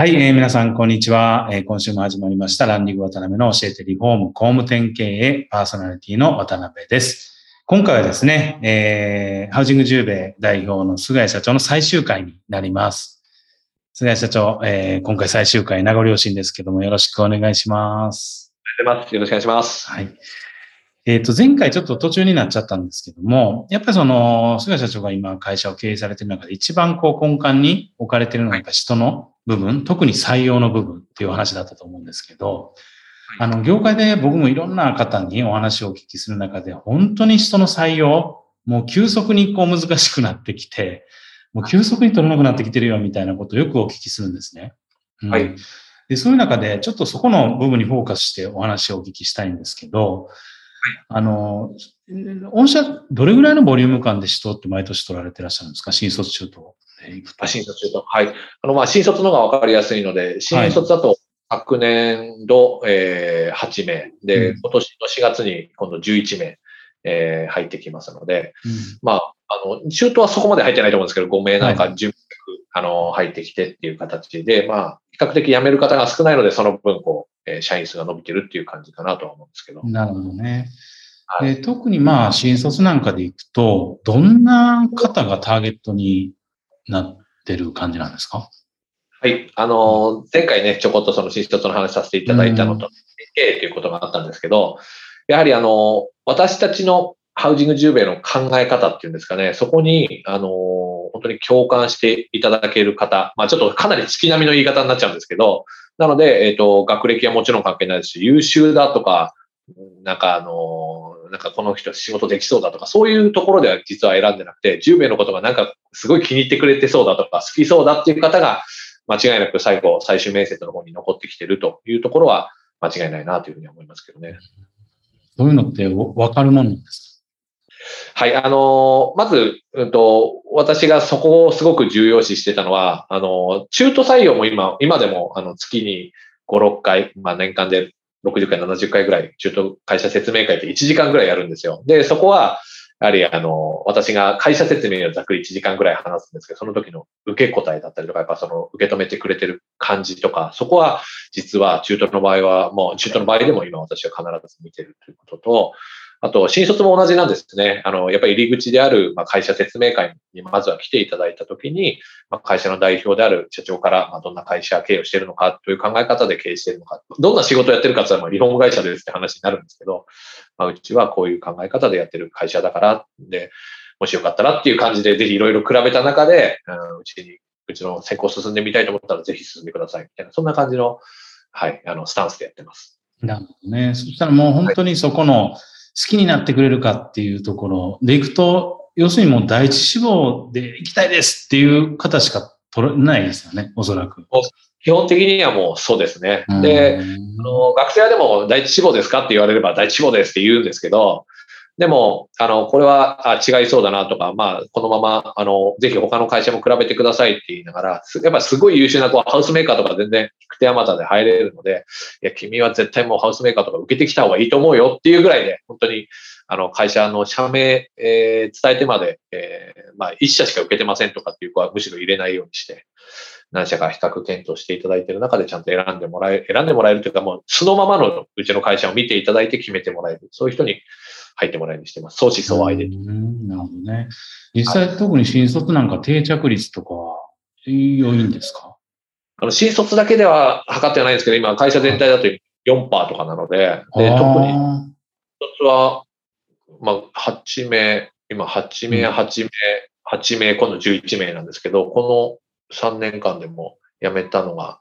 はい、えー、皆さん、こんにちは、えー。今週も始まりました、ランディング渡辺の教えてリフォーム工務店経営パーソナリティの渡辺です。今回はですね、えー、ハウジング十兵衛代表の菅谷社長の最終回になります。菅谷社長、えー、今回最終回、名残惜しいんですけども、よろしくお願いします。お願いします。よろしくお願いします。はい。えっ、ー、と、前回ちょっと途中になっちゃったんですけども、やっぱりその、菅社長が今会社を経営されている中で一番こう根幹に置かれているのがやっぱ人の部分、特に採用の部分っていう話だったと思うんですけど、あの、業界で僕もいろんな方にお話をお聞きする中で、本当に人の採用、もう急速にこう難しくなってきて、もう急速に取れなくなってきてるよみたいなことをよくお聞きするんですね。うん、はい。で、そういう中で、ちょっとそこの部分にフォーカスしてお話をお聞きしたいんですけど、あの、御社、どれぐらいのボリューム感で人って毎年取られてらっしゃるんですか？新卒中途あ新卒中途。はい。あの、まあ、新卒の方がわかりやすいので、新卒だと、昨年度、えー、8名。で、今年の4月に今度11名、えー、入ってきますので、うん、まあ、あの、中途はそこまで入ってないと思うんですけど、5名なんか10名、あの、入ってきてっていう形で、まあ、比較的辞める方が少ないので、その分、こう、えー、社員数が伸びてるっていう感じかなとは思うんですけど。なるほどね。はい、特にまあ、新卒なんかでいくと、どんな方がターゲットになってる感じなんですか？はい。あの、前回ね、ちょこっとその新卒の話させていただいたのと、経営ということがあったんですけど、やはりあの、私たちのハウジング10名の考え方っていうんですかね、そこに、あの、本当に共感していただける方、まあちょっとかなり月並みの言い方になっちゃうんですけど、なので、えっ、ー、と、学歴はもちろん関係ないですし、優秀だとか、なんかあの、なんかこの人仕事できそうだとか、そういうところでは実は選んでなくて、10名のことがなんかすごい気に入ってくれてそうだとか、好きそうだっていう方が、間違いなく最後、最終面接の方に残ってきてるというところは、間違いないなというふうに思いますけどね。そういうのってわかるもんなんですか？はい、あの、まず、うんと、私がそこをすごく重要視してたのは、あの、中途採用も今、今でも、あの、月に5、6回、まあ年間で60回、70回ぐらい、中途会社説明会って1時間ぐらいやるんですよ。で、そこは、やはりあの、私が会社説明をざっくり1時間ぐらい話すんですけど、その時の受け答えだったりとか、やっぱその受け止めてくれてる感じとか、そこは実は中途の場合は、もう中途の場合でも今私は必ず見てるということと、あと、新卒も同じなんですね。あの、やっぱり入り口である、まあ、会社説明会にまずは来ていただいたときに、まあ、会社の代表である社長から、まあ、どんな会社経営をしているのかという考え方で経営しているのか、どんな仕事をやってるかというのは、リフォーム会社ですって話になるんですけど、まあ、うちはこういう考え方でやってる会社だから、で、もしよかったらっていう感じで、ぜひいろいろ比べた中で、うん、うちに、うちの先行進んでみたいと思ったら、ぜひ進んでくださいみたいな、そんな感じの、はい、あの、スタンスでやってます。なるほどね。そしたらもう本当にそこの、はいきになってくれるかっていうところでいくと、要するにもう第一志望で行きたいですっていう方しか取れないですよね、おそらく。基本的にはもうそうですね。で、あの学生はでも第一志望ですかって言われれば第一志望ですって言うんですけど、でも、あの、これはあ違いそうだなとか、まあ、このまま、あの、ぜひ他の会社も比べてくださいって言いながら、やっぱすごい優秀なこうハウスメーカーとか全然、菊手山田で入れるので、いや、君は絶対もうハウスメーカーとか受けてきた方がいいと思うよっていうぐらいで、本当に、あの、会社の社名、えー、伝えてまで、えー、まあ、一社しか受けてませんとかっていう子はむしろ入れないようにして、何社か比較検討していただいている中でちゃんと選んでもらえ、選んでもらえるというかもうそのままのうちの会社を見ていただいて決めてもらえる。そういう人に入ってもらえるようにしてます。相思相愛で。なるほどね。実際、はい、特に新卒なんか定着率とかは良いんですか？あの、新卒だけでは測ってはないんですけど、今会社全体だと4%とかなので、で、特に、一つは、まあ、8名、今8名、8名、8名、今度11名なんですけど、この3年間でも辞めたのが、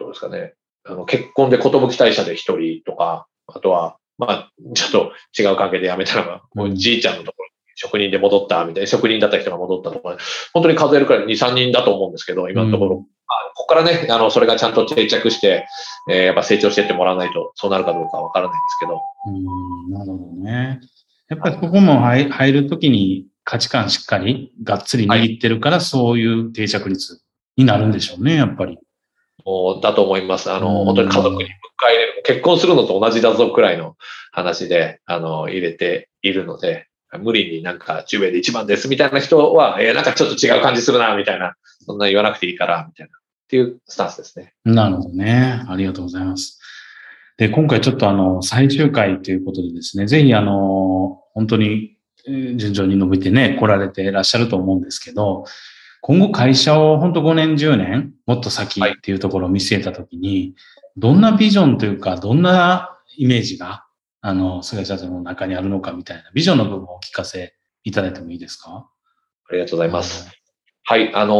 どうですかね、あの結婚で寿退社で1人とか、あとは、まあ、ちょっと違う関係で辞めたのが、もうじいちゃんのところに職人で戻ったみたいな、職人だった人が戻ったとか、本当に数えるくらい2、3人だと思うんですけど、今のところ。うん、ここからね、あの、それがちゃんと定着して、えー、やっぱ成長してってもらわないと、そうなるかどうかわからないんですけど。うん、なるほどね。やっぱりここも入入るときに価値観しっかりがっつり握ってるから、そういう定着率になるんでしょうね、やっぱり。だと思います。あの、本当に家族に迎え入れる。結婚するのと同じだぞくらいの話で、あの、入れているので、無理になんか10名で1番ですみたいな人は、えー、なんかちょっと違う感じするな、みたいな。そんな言わなくていいから、みたいな。っていうスタンスですね。なるほどね。ありがとうございます。で、今回ちょっとあの、最終回ということでですね、ぜひあの、本当に順調に伸びてね、来られていらっしゃると思うんですけど、今後会社を本当5年、10年、もっと先っていうところを見据えたときに、はい、どんなビジョンというか、どんなイメージが、あの、菅社長の中にあるのかみたいな、ビジョンの部分をお聞かせいただいてもいいですか？ありがとうございます。はい、あの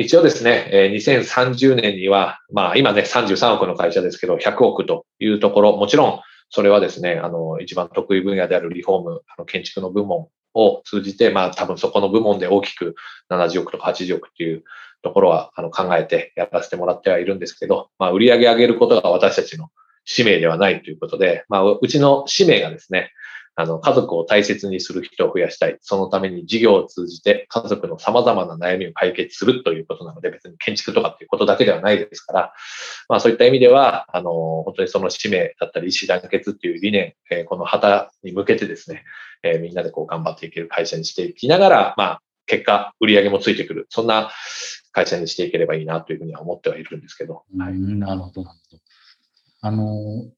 ー、一応ですね、えー、2030年には、まあ今ね、33億の会社ですけど、100億というところ、もちろん、それはですね、あの、一番得意分野であるリフォーム、あの建築の部門を通じて、まあ多分そこの部門で大きく70億とか80億っていうところはあの考えてやらせてもらってはいるんですけど、まあ売り上げ上げることが私たちの使命ではないということで、まあうちの使命がですね、あの、家族を大切にする人を増やしたい。そのために事業を通じて家族の様々な悩みを解決するということなので、別に建築とかっていうことだけではないですから、まあそういった意味では、あの、本当にその使命だったり、意思団結っていう理念、えー、この旗に向けてですね、えー、みんなでこう頑張っていける会社にしていきながら、まあ、結果、売り上げもついてくる。そんな会社にしていければいいなというふうには思ってはいるんですけど。はい、なるほど、なるほど。あの、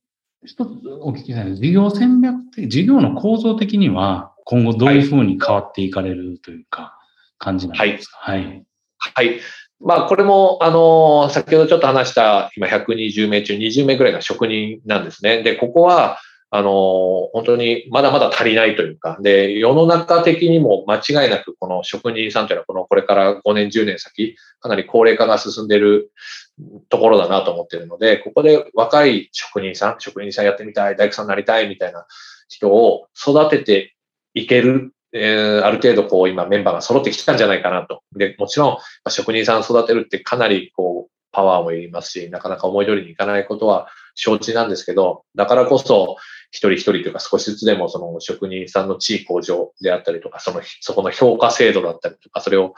一つお聞きしたい事業戦略的、事業の構造的には今後どういうふうに変わっていかれるというか、感じなんですか、はい、はい。はい。まあ、これも、あの、先ほどちょっと話した、今120名中20名ぐらいが職人なんですね。で、ここは、あの、本当にまだまだ足りないというか、で、世の中的にも間違いなくこの職人さんというのはこのこれから5年、10年先、かなり高齢化が進んでいるところだなと思ってるので、ここで若い職人さん、職人さんやってみたい、大工さんになりたいみたいな人を育てていける、えー、ある程度こう今メンバーが揃ってきたんじゃないかなと。で、もちろん職人さん育てるってかなりこうパワーもいりますし、なかなか思い通りにいかないことは承知なんですけど、だからこそ、一人一人というか少しずつでもその職人さんの地位向上であったりとか、その、そこの評価制度だったりとか、それを、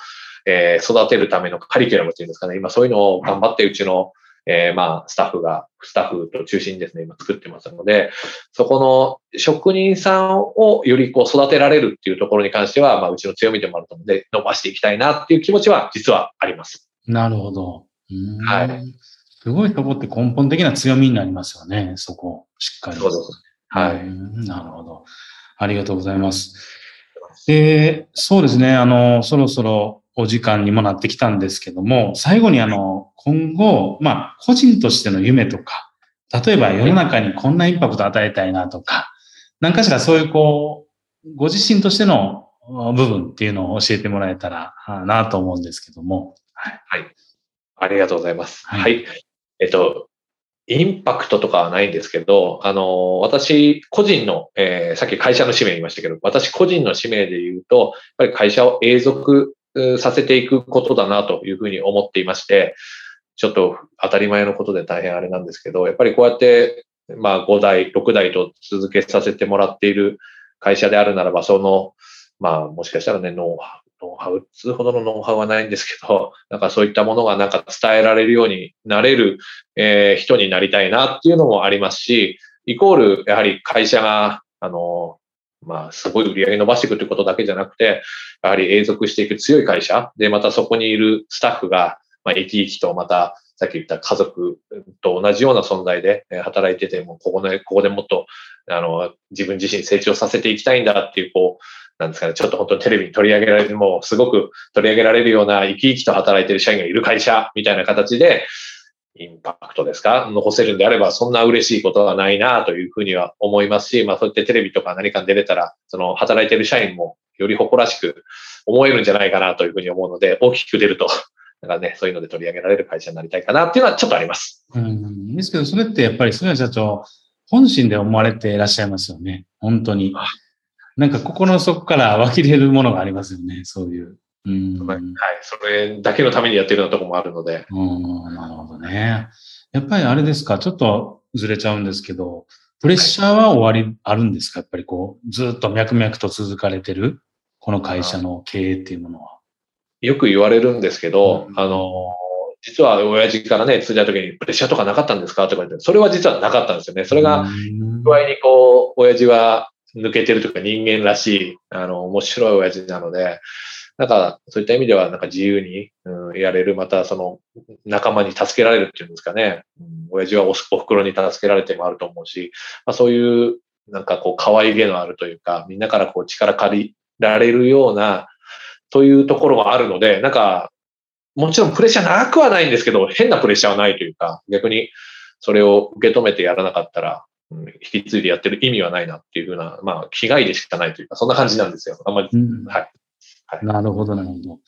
えー、育てるためのカリキュラムっていうんですかね、今そういうのを頑張ってうちの、えー、まあ、スタッフが、スタッフと中心にですね、今作ってますので、そこの職人さんをよりこう育てられるっていうところに関しては、まあ、うちの強みでもあると思うので、伸ばしていきたいなっていう気持ちは実はあります。なるほど。はい。すごいそこって根本的な強みになりますよね、そこ、しっかり。そうです。はい。なるほど。ありがとうございます。で、そうですね、あの、そろそろお時間にもなってきたんですけども、最後にあの、今後、まあ、個人としての夢とか、例えば世の中にこんなインパクトを与えたいなとか、何かしらそういうこう、ご自身としての部分っていうのを教えてもらえたらなと思うんですけども。はい。はい、ありがとうございます。はい。はい、えっと、インパクトとかはないんですけど、あの、私個人の、えー、さっき会社の使命言いましたけど、私個人の使命で言うと、やっぱり会社を永続させていくことだなというふうに思っていまして、ちょっと当たり前のことで大変あれなんですけど、やっぱりこうやって、まあ5代、6代と続けさせてもらっている会社であるならば、その、まあ、もしかしたらね、ノウハウ、ノウハウ、つほどのノウハウはないんですけど、なんかそういったものがなんか伝えられるようになれる、えー、人になりたいなっていうのもありますし、イコール、やはり会社が、あの、まあ、すごい売り上げ伸ばしていくということだけじゃなくて、やはり永続していく強い会社で、またそこにいるスタッフが、まあ、生き生きとまた、さっき言った家族と同じような存在で働いてて、もここで、ここでもっと、あの、自分自身成長させていきたいんだっていう、こう、なんですかね、ちょっと本当にテレビに取り上げられる、もうすごく取り上げられるような生き生きと働いてる社員がいる会社みたいな形で、インパクトですか？残せるんであれば、そんな嬉しいことはないなというふうには思いますし、まあそうやってテレビとか何かに出れたら、その働いてる社員もより誇らしく思えるんじゃないかなというふうに思うので、大きく出ると、だからね、そういうので取り上げられる会社になりたいかなっていうのはちょっとあります。うん。ですけど、それってやっぱり菅谷社長、本心で思われていらっしゃいますよね。本当に。なんか心の底から湧き出るものがありますよね。そういう。うん、はい。それだけのためにやってるようなとこもあるので。うん、なるほどね。やっぱりあれですか、ちょっとずれちゃうんですけど、プレッシャーは終わり、あるんですか？やっぱりこう、ずっと脈々と続かれてる、この会社の経営っていうものは。よく言われるんですけど、うん、あの、実は親父からね、通じた時にプレッシャーとかなかったんですか？とか言って、それは実はなかったんですよね。それが、具合にこう、親父は抜けてるというか人間らしい、あの、面白い親父なので、なんか、そういった意味では、なんか自由に、うん、やれる、またその、仲間に助けられるっていうんですかね。うん、親父はおお袋に助けられてもあると思うし、まあそういう、なんかこう、可愛げのあるというか、みんなからこう、力借りられるような、というところがあるので、なんか、もちろんプレッシャーなくはないんですけど、変なプレッシャーはないというか、逆にそれを受け止めてやらなかったら、引き継いでやってる意味はないなっていうふうな、まあ、気概でしかないというか、そんな感じなんですよ。あんまり、うん、はい。はい、なるほど、なるほど。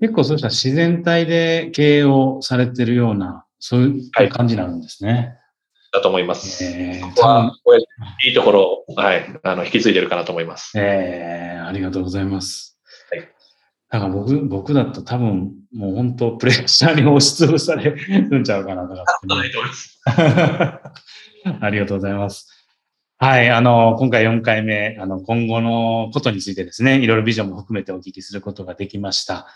結構そうした自然体で経営をされてるような、そういう感じなんですね。はい、だと思います。えー、ここはいいところを、はい、あの、引き継いでるかなと思います。ええー、ありがとうございます。はい。だから僕、僕だと多分、もう本当、プレッシャーに押しつぶされるんちゃうかなとか。ありがとうございます。はい、あの、今回4回目、あの、今後のことについてですね、いろいろビジョンも含めてお聞きすることができました。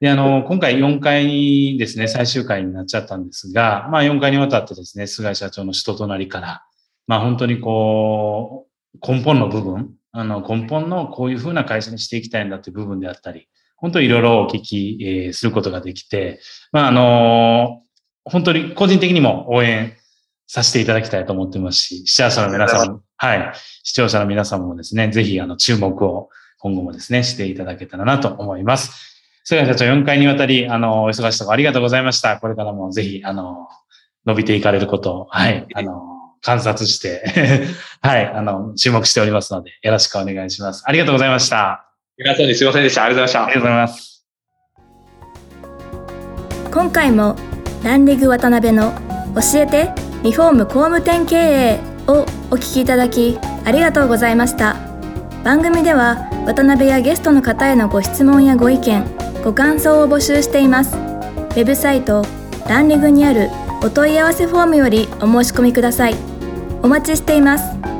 で、あの、今回4回にですね、最終回になっちゃったんですが、まあ4回にわたってですね、菅井社長の人となりから、まあ本当にこう、根本の部分、あの、根本のこういうふうな会社にしていきたいんだという部分であったり、本当にいろいろお聞き、えー、することができて、まああの、本当に個人的にも応援させていただきたいと思ってますし、視聴者の皆さんも、はい、視聴者の皆さんもですね、ぜひあの注目を今後もですね、していただけたらなと思います。菅谷社長4回にわたり、あの、お忙しいところありがとうございました。これからもぜひ、あの、伸びていかれることを、はい、あの、観察して はい、あの、注目しておりますので、よろしくお願いします。ありがとうございました。皆さんにすいませんでした。ありがとうございました。ありがとうございます。今回も、ランディグ渡辺の教えてリフォーム工務店経営をお聞きいただきありがとうございました番組では渡辺やゲストの方へのご質問やご意見ご感想を募集していますウェブサイトランリグにあるお問い合わせフォームよりお申し込みくださいお待ちしています